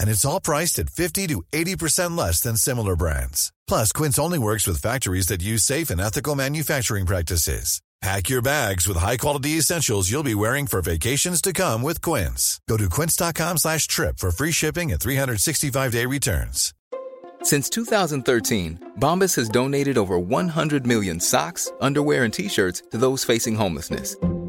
And it's all priced at 50 to 80% less than similar brands. Plus, Quince only works with factories that use safe and ethical manufacturing practices. Pack your bags with high-quality essentials you'll be wearing for vacations to come with Quince. Go to quince.com slash trip for free shipping and 365-day returns. Since 2013, Bombas has donated over 100 million socks, underwear, and t-shirts to those facing homelessness.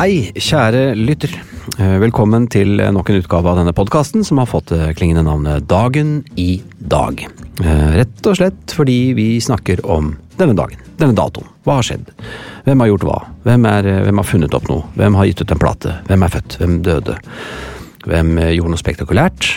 Hei, kjære lytter. Eh, Velkommen til nok en utgave av denne podkasten som har fått klingende navnet Dagen i dag. Eh, Rett og slett fordi vi snakker om denne dagen, denne datoen. Hva har skjedd? Hvem har gjort hva? Hvem, er, eh, hvem har funnet opp noe? Hvem har gitt ut en plate? Hvem er født? Hvem døde? Hvem eh, gjorde noe spektakulært?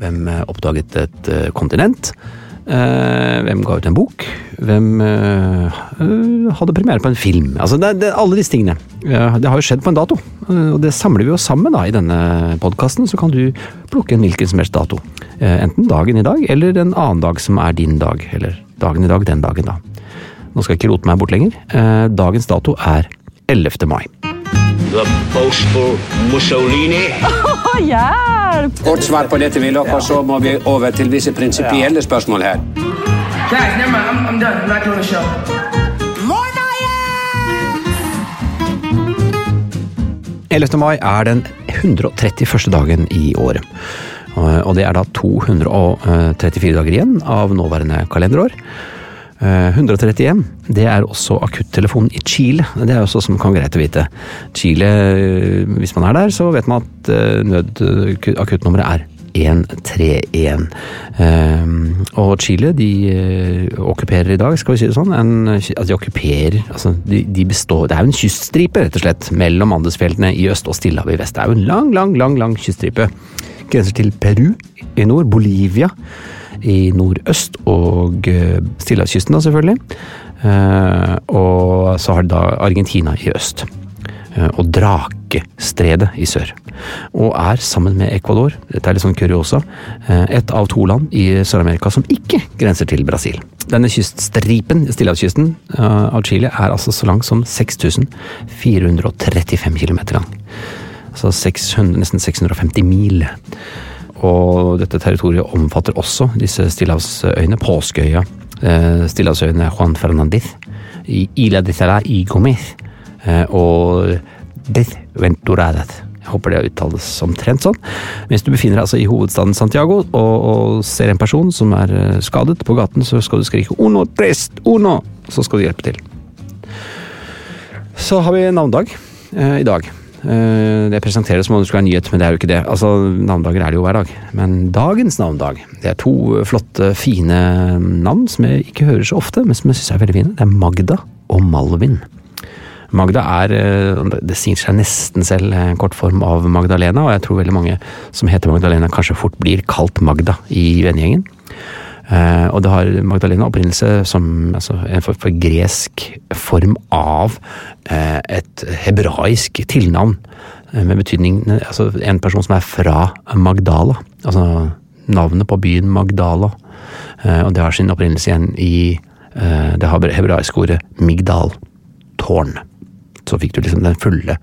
Hvem eh, oppdaget et eh, kontinent? Eh, hvem ga ut en bok? Hvem eh, eh, hadde premiere på en film? Altså, det, det, alle disse tingene. Det har jo skjedd på en dato, og det samler vi jo sammen da i denne podkasten. Så kan du plukke en hvilken som helst dato. Enten dagen i dag, eller en annen dag som er din dag. Eller dagen i dag, den dagen, da. Nå skal jeg ikke rote meg bort lenger. Dagens dato er 11. mai. The boastful Mussolini. Kort svar på dette, Willoch, og så må vi over til visse prinsipielle spørsmål her. Guys, never mind. I'm, I'm done. I'm not doing the show. 11. mai er den 131. dagen i året. Og og det er da 234 dager igjen av nåværende kalenderår. Eh, 131, det er også akuttelefonen i Chile. Det er også som kan greit å vite. Chile, eh, hvis man er der, så vet man at eh, nødakuttnummeret er 131. Eh, og Chile, de eh, okkuperer i dag, skal vi si det sånn, en, altså de okkuperer, altså de, de består, det er jo en kyststripe rett og slett, mellom Andesfjeltene i øst og Stillehavet i vest. Det er jo en lang, lang, lang, lang kyststripe. Grenser til Peru i nord, Bolivia i nordøst og eh, Stillehavskysten da selvfølgelig. Eh, og så har de da Argentina i øst. Eh, og Drakestredet i sør. Og er sammen med Ecuador, dette er litt sånn kuriosa, et av to land i Sør-Amerika som ikke grenser til Brasil. Denne kyststripen, Stillehavskysten eh, av Chile, er altså så lang som 6435 km lang. Altså 600, nesten 650 mil. Og dette territoriet omfatter også disse stillehavsøyene, påskeøya, eh, stillehavsøyene Juan Fernandez, Ila de Sala y Gomez eh, og Desventuradas. Jeg håper det uttales omtrent sånn. Hvis du befinner deg altså i hovedstaden Santiago og, og ser en person som er eh, skadet på gaten, så skal du skrike 'uno, tres, uno', så skal du hjelpe til. Så har vi navnedag eh, i dag. Eh, det presenteres som om det skulle være nyhet, men det er jo ikke det. Altså, Navnedager er det jo hver dag. Men dagens navnedag, det er to flotte, fine navn som jeg ikke hører så ofte, men som jeg syns er veldig fine. Det er Magda og Malvin. Magda er, eh, det sier seg nesten selv, en kort form av Magdalena, og jeg tror veldig mange som heter Magdalena kanskje fort blir kalt Magda i vennegjengen. Eh, og det har Magdalena opprinnelse som altså, en for, for gresk form av eh, et hebraisk tilnavn. eh, med betydning altså en person som er fra Magdala. Altså navnet på byen Magdala. Og det har sin opprinnelse igjen i det hebraiske ordet migdal. Tårn. Så fikk du liksom den fulle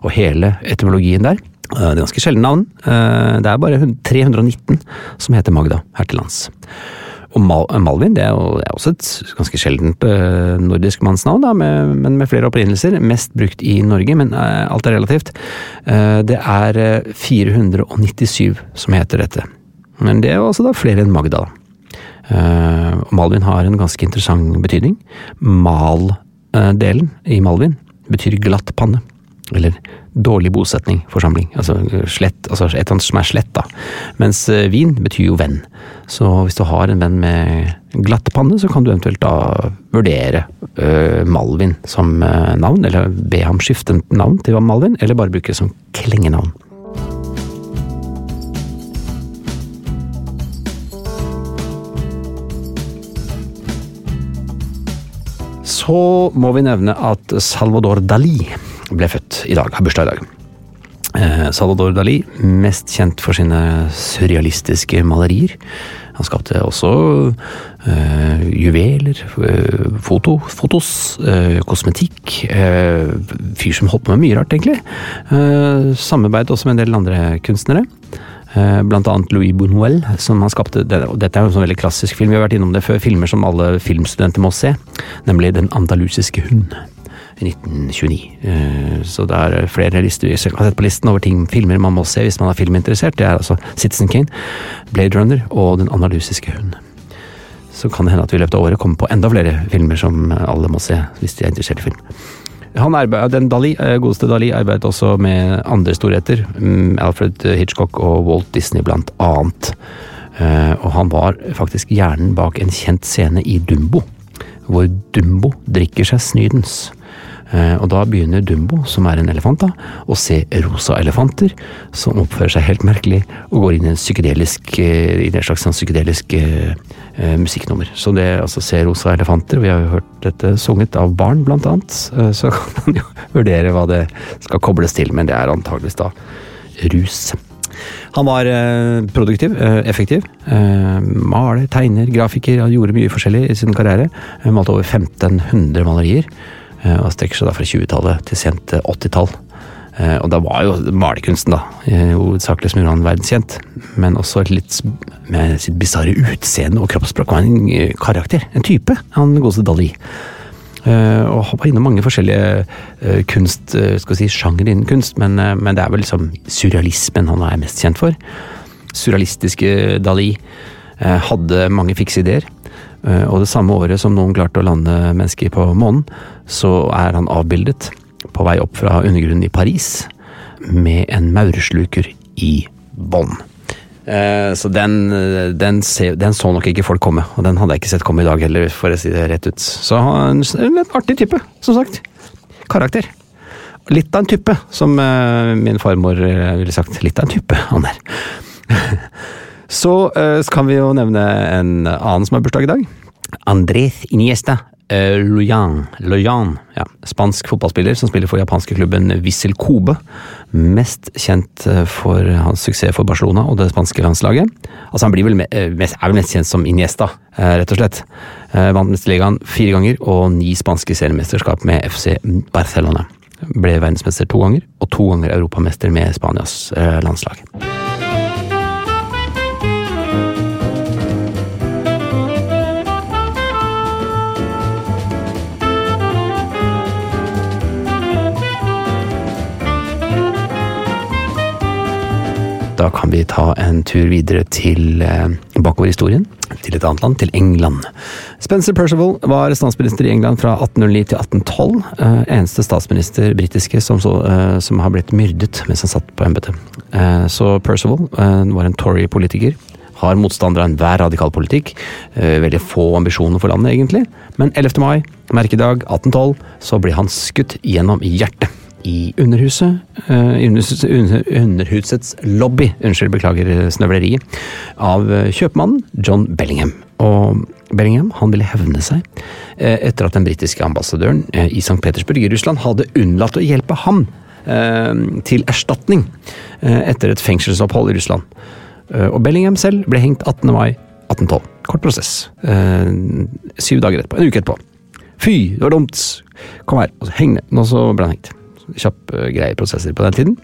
og hele etymologien der. Det er ganske sjelden navn. Det er bare 319 som heter Magda her til lands. Og Mal Malvin det er, jo, det er også et ganske sjeldent uh, nordisk mannsnavn, da, med, men med flere opprinnelser. Mest brukt i Norge, men uh, alt er relativt. Uh, det er 497 som heter dette. Men det er også da flere enn Magda. Malvin har en ganske interessant betydning. Mal-delen i Malvin betyr glatt panne. Eller dårlig bosetning, forsamling. Altså slett, altså et eller annet som er slett, da. Mens vin betyr jo venn. Så hvis du har en venn med glatt panne, så kan du eventuelt da vurdere uh, Malvin som navn, eller be ham skifte navn til Malvin, eller bare bruke det som klengenavn. Så må vi nevne at Salvador Dali ble født i dag, har bursdag i dag. Salador Salvador Dali, mest kjent for sine surrealistiske malerier. Han skapte også øh, juveler, øh, foto, fotos, øh, kosmetikk. fyr som holdt på med mye rart, egentlig. Samarbeid også med en del andre kunstnere. Blant annet Louis Bonuel, som han skapte Dette er jo en sånn veldig klassisk film, vi har vært innom det før. Filmer som alle filmstudenter må se. Nemlig Den andalusiske hund. 1929. Så det er flere lister sett på listen over ting, filmer man må se hvis man er filminteressert. Det er altså Citizen Kane, Blade Runner og Den analysiske hund. Så kan det hende at vi i løpet av året kommer på enda flere filmer som alle må se hvis de er interessert i film. Han arbeid, den Dali, godeste Dali arbeidet også med andre storheter. Alfred Hitchcock og Walt Disney blant annet. Og han var faktisk hjernen bak en kjent scene i Dumbo, hvor Dumbo drikker seg snydens. Og da begynner Dumbo, som er en elefant, da, å se rosa elefanter som oppfører seg helt merkelig, og går inn i en psykedelisk, i en slags sånn psykedelisk eh, musikknummer. Så det altså se rosa elefanter, vi har jo hørt dette sunget av barn blant annet, så kan man jo vurdere hva det skal kobles til, men det er antageligvis da rus. Han var eh, produktiv, eh, effektiv. Eh, maler, tegner, grafiker, han gjorde mye forskjellig i sin karriere. Malte over 1500 malerier og strekker seg da fra 20-tallet til sent 80-tall. Og da var jo malerkunsten da hovedsakelig som gjorde han verdenskjent, men også litt med sitt bisarre utseende og kroppsspråk. Var en karakter, en type, han godeste Dali. Og var innom mange forskjellige kunst, skal vi si, sjanger innen kunst, men, men, det er vel liksom surrealismen han er mest kjent for. Surrealistiske Dali hadde mange fikse ideer. Og det samme året som noen klarte å lande mennesker på månen, så er han avbildet på vei opp fra undergrunnen i Paris med en maursluker i bånn. Så den, den, den, så nok ikke folk komme, og den hadde jeg ikke sett komme i dag heller, for å si det rett ut. Så han er en artig type, som sagt. Karakter. Litt av en type, som min farmor ville sagt. Litt av en type, han er. Så kan vi jo nevne en annen som har bursdag i dag. Andrés Iniesta Loyan, Loyan ja, spansk fotballspiller som spiller for japanske klubben Wissel Kobe. Mest kjent for hans suksess for Barcelona og det spanske landslaget. Altså Han vel mest, er vel mest kjent som Iniesta, rett og slett. Vant Mesterligaen fire ganger og ni spanske seriemesterskap med FC Barcelona. Ble verdensmester to ganger, og to ganger europamester med Spanias landslag. Da kan vi ta en tur videre til eh, bakover historien, til et annet land, til England. Spencer Percival var statsminister i England fra 1809 til 1812. Eh, eneste statsminister britiske som, så, eh, som, har blitt myrdet mens han satt på embetet. Så Percival var en Tory-politiker. Har motstander av enhver radikal politikk. Veldig få ambisjoner for landet, egentlig. Men 11. mai, merkedag 1812, så blir han skutt gjennom hjertet i Underhuset. Uh, underhusets, under, underhusets lobby, unnskyld, beklager snøvleriet, av kjøpmannen John Bellingham. Og Bellingham han ville hevne seg etter at den britiske ambassadøren i St. Petersburg i Russland hadde unnlatt å hjelpe ham til erstatning etter et fengselsopphold i Russland. og Bellingham selv ble hengt 18. mai 1812. Kort prosess. syv dager etterpå. En uke etterpå. Fy, det var dumt! Kom her, og heng ned. Nå så ble han hengt kjapp, greie prosesser på den tiden.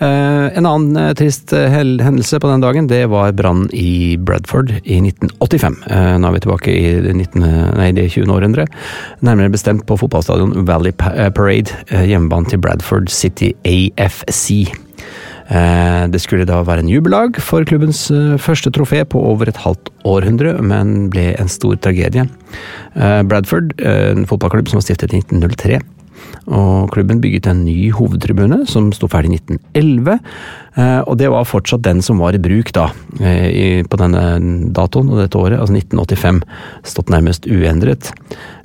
Eh, en annen eh, trist eh, hendelse på den dagen, det var brann i Bradford i 1985. Eh, nå er vi tilbake i det, 19, nei, det 20. århundre. Nærmere bestemt på fotballstadion Valley eh, Parade, eh, hjemmebane til Bradford City AFC. Eh, Det skulle da være en jubeldag for klubbens eh, første trofé på over et halvt århundre, men ble en stor tragedie. Eh, Bradford, eh, en fotballklubb som var stiftet i 1903, og klubben bygget en ny hovedtribune som sto ferdig i 1911, eh, og det var fortsatt den som var i bruk da, eh, på denne datoen og dette året, altså 1985, stått nærmest uendret.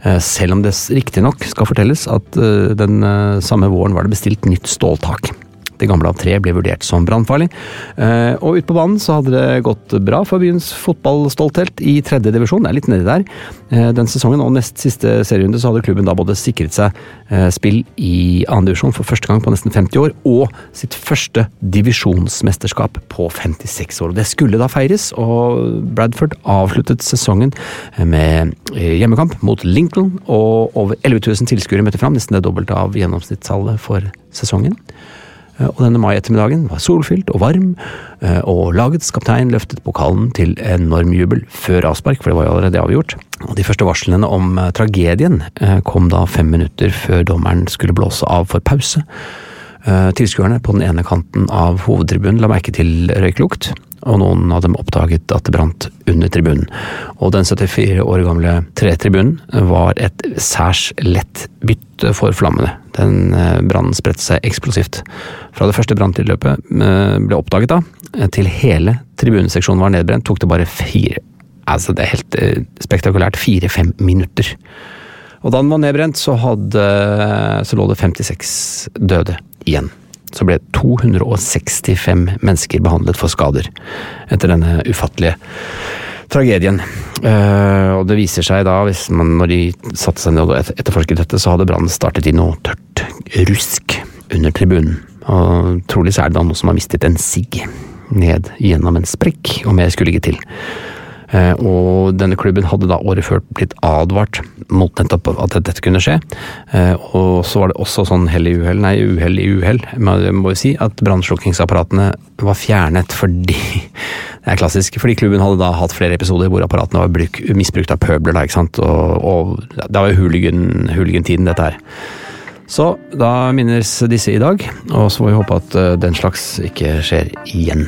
Eh, Selv om det riktignok skal fortelles at den samme våren var det bestilt nytt ståltak. Det gamle av tre ble vurdert som brannfarlig, eh, og ute på banen så hadde det gått bra for byens fotballstolthet i tredje divisjon, det er litt nedi der. Eh, Den sesongen og nest siste serierunde så hadde klubben da både sikret seg eh, spill i annen divisjon for første gang på nesten 50 år, og sitt første divisjonsmesterskap på 56 år. Det skulle da feires, og Bradford avsluttet sesongen med hjemmekamp mot Lincoln, og over 11 000 tilskuere møtte fram, nesten det dobbelte av gjennomsnittstallet for sesongen. Eh, Og denne mai-ettermiddagen var solfylt og varm, eh, og lagets kaptein løftet pokalen til enorm jubel før avspark, for det var jo allerede avgjort. Og de første varslene om eh, tragedien kom da fem minutter før dommeren skulle blåse av for pause. Tilskuerne på den ene kanten av hovedtribunen la merke til røyklukt, og noen av dem oppdaget at det brant under tribunen. Og den 74 år gamle tretribunen var et særs lett bytte for flammene. Den eh, brannen spredte seg eksplosivt. Fra det første branntilløpet eh, ble oppdaget da, eh, til hele tribuneseksjonen var nedbrent, tok det bare fire Altså, det er helt spektakulært. Fire-fem minutter. Og da den var nedbrent, så, hadde, så lå det 56 døde igjen. Så ble 265 mennesker behandlet for skader etter denne ufattelige tragedien. Uh, og det viser seg da, hvis man, når de satte seg ned og et- etterforsket dette, så hadde brannen startet i noe tørt rusk under tribunen. Og trolig så er det da noen som har mistet en sigg ned gjennom en sprekk, om jeg skulle ikke til. Eh, Og denne klubben hadde da året før blitt advart mot nettopp at dette kunne skje. Eh, Og så var det også sånn hell i uhell, nei uhell i uhell, må jo si, at brannslukkingsapparatene var fjernet fordi Det er klassisk, fordi klubben hadde da hatt flere episoder hvor apparatene var bruk, misbrukt av pøbler, da, ikke sant. Og, og det var jo hooligan- hooligan-tiden, dette her. Så da minnes disse i dag, og så får vi håpe at eh, den slags ikke skjer igjen.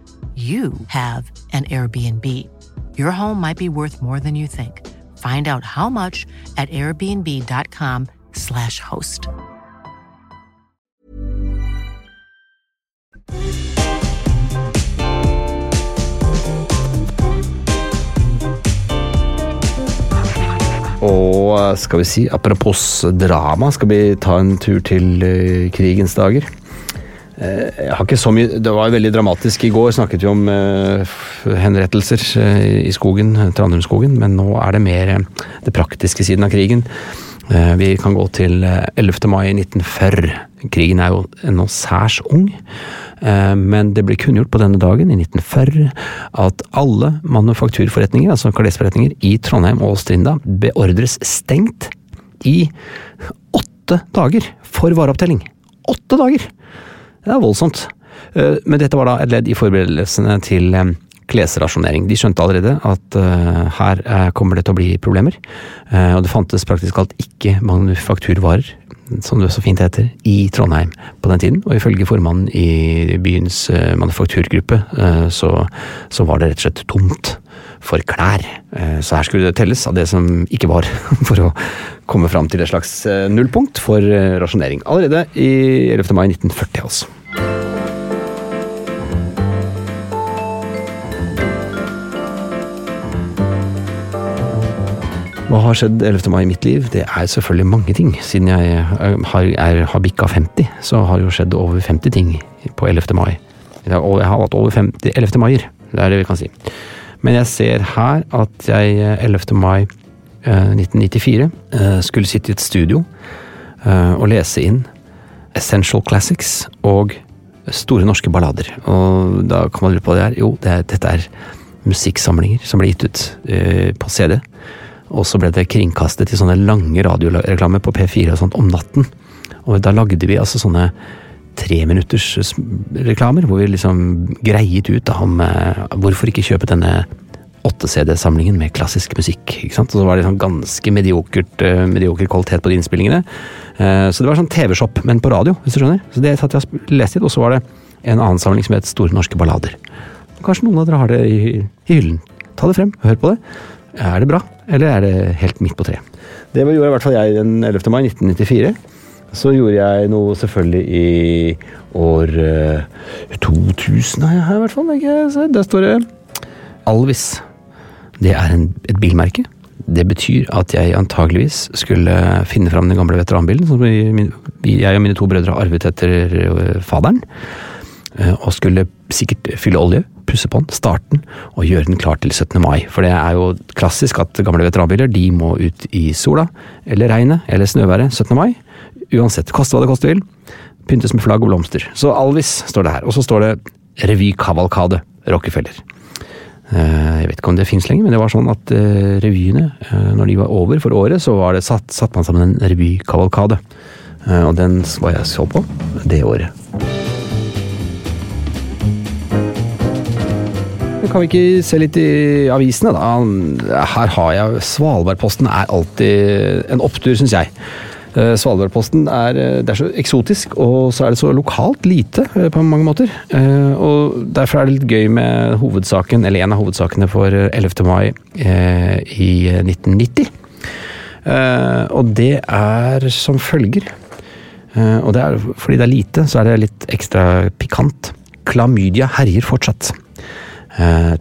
you have an Airbnb. Your home might be worth more than you think. Find out how much at airbnb.com/slash host. Og eh, skal vi si, apropos drama, skal vi ta en tur til eh, krigens dager. Jeg har ikke så mye Det var veldig dramatisk i går. Snakket vi om uh, henrettelser uh, i skogen, Trandumskogen, men nå er det mer det praktiske siden av krigen. vi kan gå til 11. mai 1940. Krigen er jo ennå særs ung, men det ble kunngjort på denne dagen, i 1940, at alle manufakturforretninger, altså klesforretninger, i Trondheim og Strinda beordres stengt i åtte dager for vareopptelling. Åtte dager! Det er voldsomt. Eh, men dette var da et ledd i forberedelsene til eh, klesrasjonering. De skjønte allerede at uh, her kommer det til å bli problemer. Og det fantes praktisk alt ikke manufakturvarer, som det så fint heter, i Trondheim på den tiden. Og ifølge formannen i byens manufakturgruppe så, så, var det rett og slett tomt for klær. så her skulle det telles av det som ikke var, for å komme fram til et slags nullpunkt for rasjonering. Allerede i 11. mai 1940, altså. Hva har skjedd 11. mai i mitt liv? Det er selvfølgelig mange ting. Siden jeg eh, har, er, har bikka 50, så har det jo skjedd over 50 ting på 11. mai. Jeg har hatt over 50 11. maier, det er det vi kan si. Men jeg ser her at jeg 11. Eh, mai 1994 eh, skulle sitte i et studio og lese inn Essential Classics og Store norske ballader. Og da kan man lure på hva det er. Jo, det er, dette er musikksamlinger som ble gitt ut på CD. Og så ble det kringkastet i sånne lange radioreklamer på P4 og sånt om natten. Og da lagde vi altså sånne treminutters reklamer, hvor vi liksom greiet ut da, om eh, hvorfor ikke kjøpe denne 8-CD-samlingen med klassisk musikk. ikke sant? Og så var det sånn ganske mediokert, uh, medioker kvalitet på de innspillingene. Uh, så det var sånn TV-shop, men på radio, hvis du skjønner. Så det satt jeg og leste litt, og så var det en annen samling som het Store norske ballader. Kanskje noen av dere har det i, i hyllen. Ta det frem, hør på det. Er det bra, eller er det helt midt på treet? Det gjorde i hvert fall jeg den 11. mai 1994. Så gjorde jeg noe selvfølgelig i år 2000, har jeg her i hvert fall. Ikke? Der står det Alvis. Det er en, et bilmerke. Det betyr at jeg antageligvis skulle finne fram den gamle veteranbilen som jeg og mine to brødre har arvet etter øh, faderen. Øh, og skulle sikkert fylle olje pusse på den, starte den og gjøre den klar til 17. mai. For det er jo klassisk at gamle veteranbiler de må ut i sola, eller regnet, eller snøværet 17. mai. Uansett, koste hva det koste vil. Pyntes med flagg og blomster. Så Alvis står det her. Og så står det Revykavalkade Rockefeller. Eh, jeg vet ikke om det fins lenger, men det var sånn at eh, revyene, eh, når de var over for året, så var det satt, satt man sammen en revykavalkade. Og den var jeg så på det året. Kan vi ikke se litt i avisene, da? Her har jeg Svalbardposten er alltid en opptur, syns jeg. Eh, Svalbardposten er, eh, det er så eksotisk, og så er det så lokalt lite eh, på mange måter. Og Derfor er det litt gøy med hovedsaken, eller en av hovedsakene for 11. mai i 1990. Og det er som følger. Og det er fordi det er lite, så er det litt ekstra pikant. Klamydia herjer fortsatt.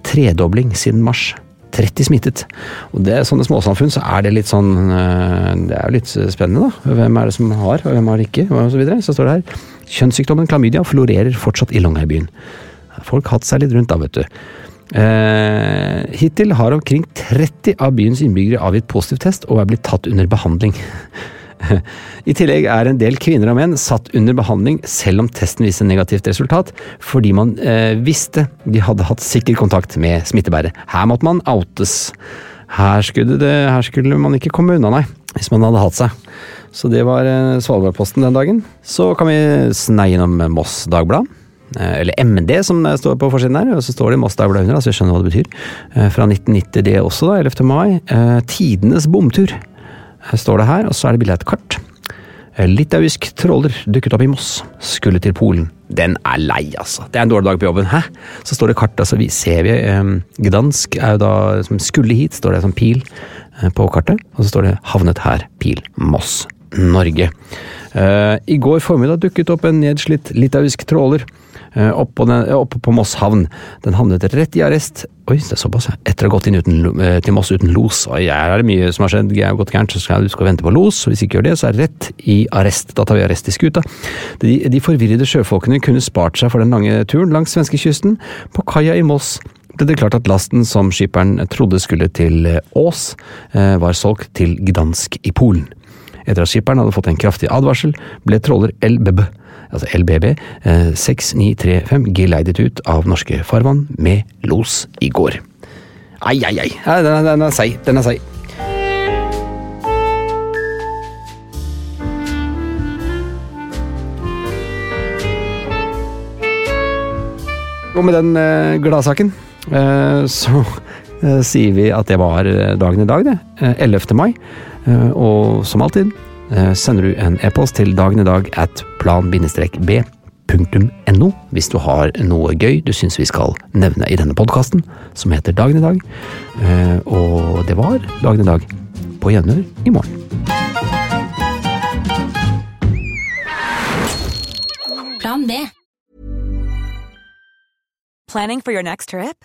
Tredobling siden mars. 30 smittet. Og det sånne småsamfunn så er det litt sånn eh, Det er jo litt spennende, da. Hvem er det som har, og hvem har det ikke? Og så, videre. så står det her kjønnssykdommen klamydia florerer fortsatt i Longyearbyen. Folk hatt seg litt rundt da, vet du. Eh, hittil har omkring 30 av byens innbyggere avgitt positiv test og er blitt tatt under behandling. I tillegg er en del kvinner og menn satt under behandling selv om testen viste negativt resultat, fordi man eh, visste de hadde hatt sikker kontakt med smittebærer. Her måtte man outes. Her skulle, det, her skulle man ikke komme unna, nei, hvis man hadde hatt seg. Så det var eh, Svalbardposten den dagen. Så kan vi sneie innom Moss Dagblad. Eh, eller MD, som står på forsiden her. Og så står det Moss Dagblad under, så jeg skjønner hva det betyr. Eh, fra 1990 det også, da, 11. mai. Tidenes bomtur står det her, og så er det bilde av et kart. Litauisk tråler dukket opp i Moss, skulle til Polen. Den er lei, altså. Det er en dårlig dag på jobben. Hæ? Så står det kart, altså vi ser vi eh, Gdansk er jo da som skulle hit, står det som pil eh, på kartet. Og så står det havnet her, pil, Moss. Norge. Eh, I går formiddag dukket opp en nedslitt litauisk tråler eh, oppe på, på Moss havn. Den havnet rett i arrest Oi, det er såpass. Etter å ha gått inn uten, eh, til Moss uten los. Og her er det mye som har skjedd. jeg har gått gærent, så skal du skal vente på los. Hvis ikke gjør det, så er det rett i arrest. Da tar vi arrest i skuta. De, de forvirrede sjøfolkene kunne spart seg for den lange turen langs svenskekysten. På kaia i Moss ble det klart at lasten som skipperen trodde skulle til Ås, var solgt til Gdansk i Polen. Etter at skipperen hadde fått en kraftig advarsel, ble tråler LBB, altså LBB 6935 geleidet ut av norske farvann med los i går. Ai, ai, ai. Den, den er seig. Den er seig. Og med den eh, gladsaken eh, så eh, sier vi at det var dagen i dag, det. 11. mai. Og som alltid sender du en e-post til dagenedag at plan-b.no hvis du har noe gøy du syns vi skal nevne i denne podkasten, som heter Dagen i dag. Og det var Dagen i dag. På gjenhør i morgen. Plan B. Planning for your next trip?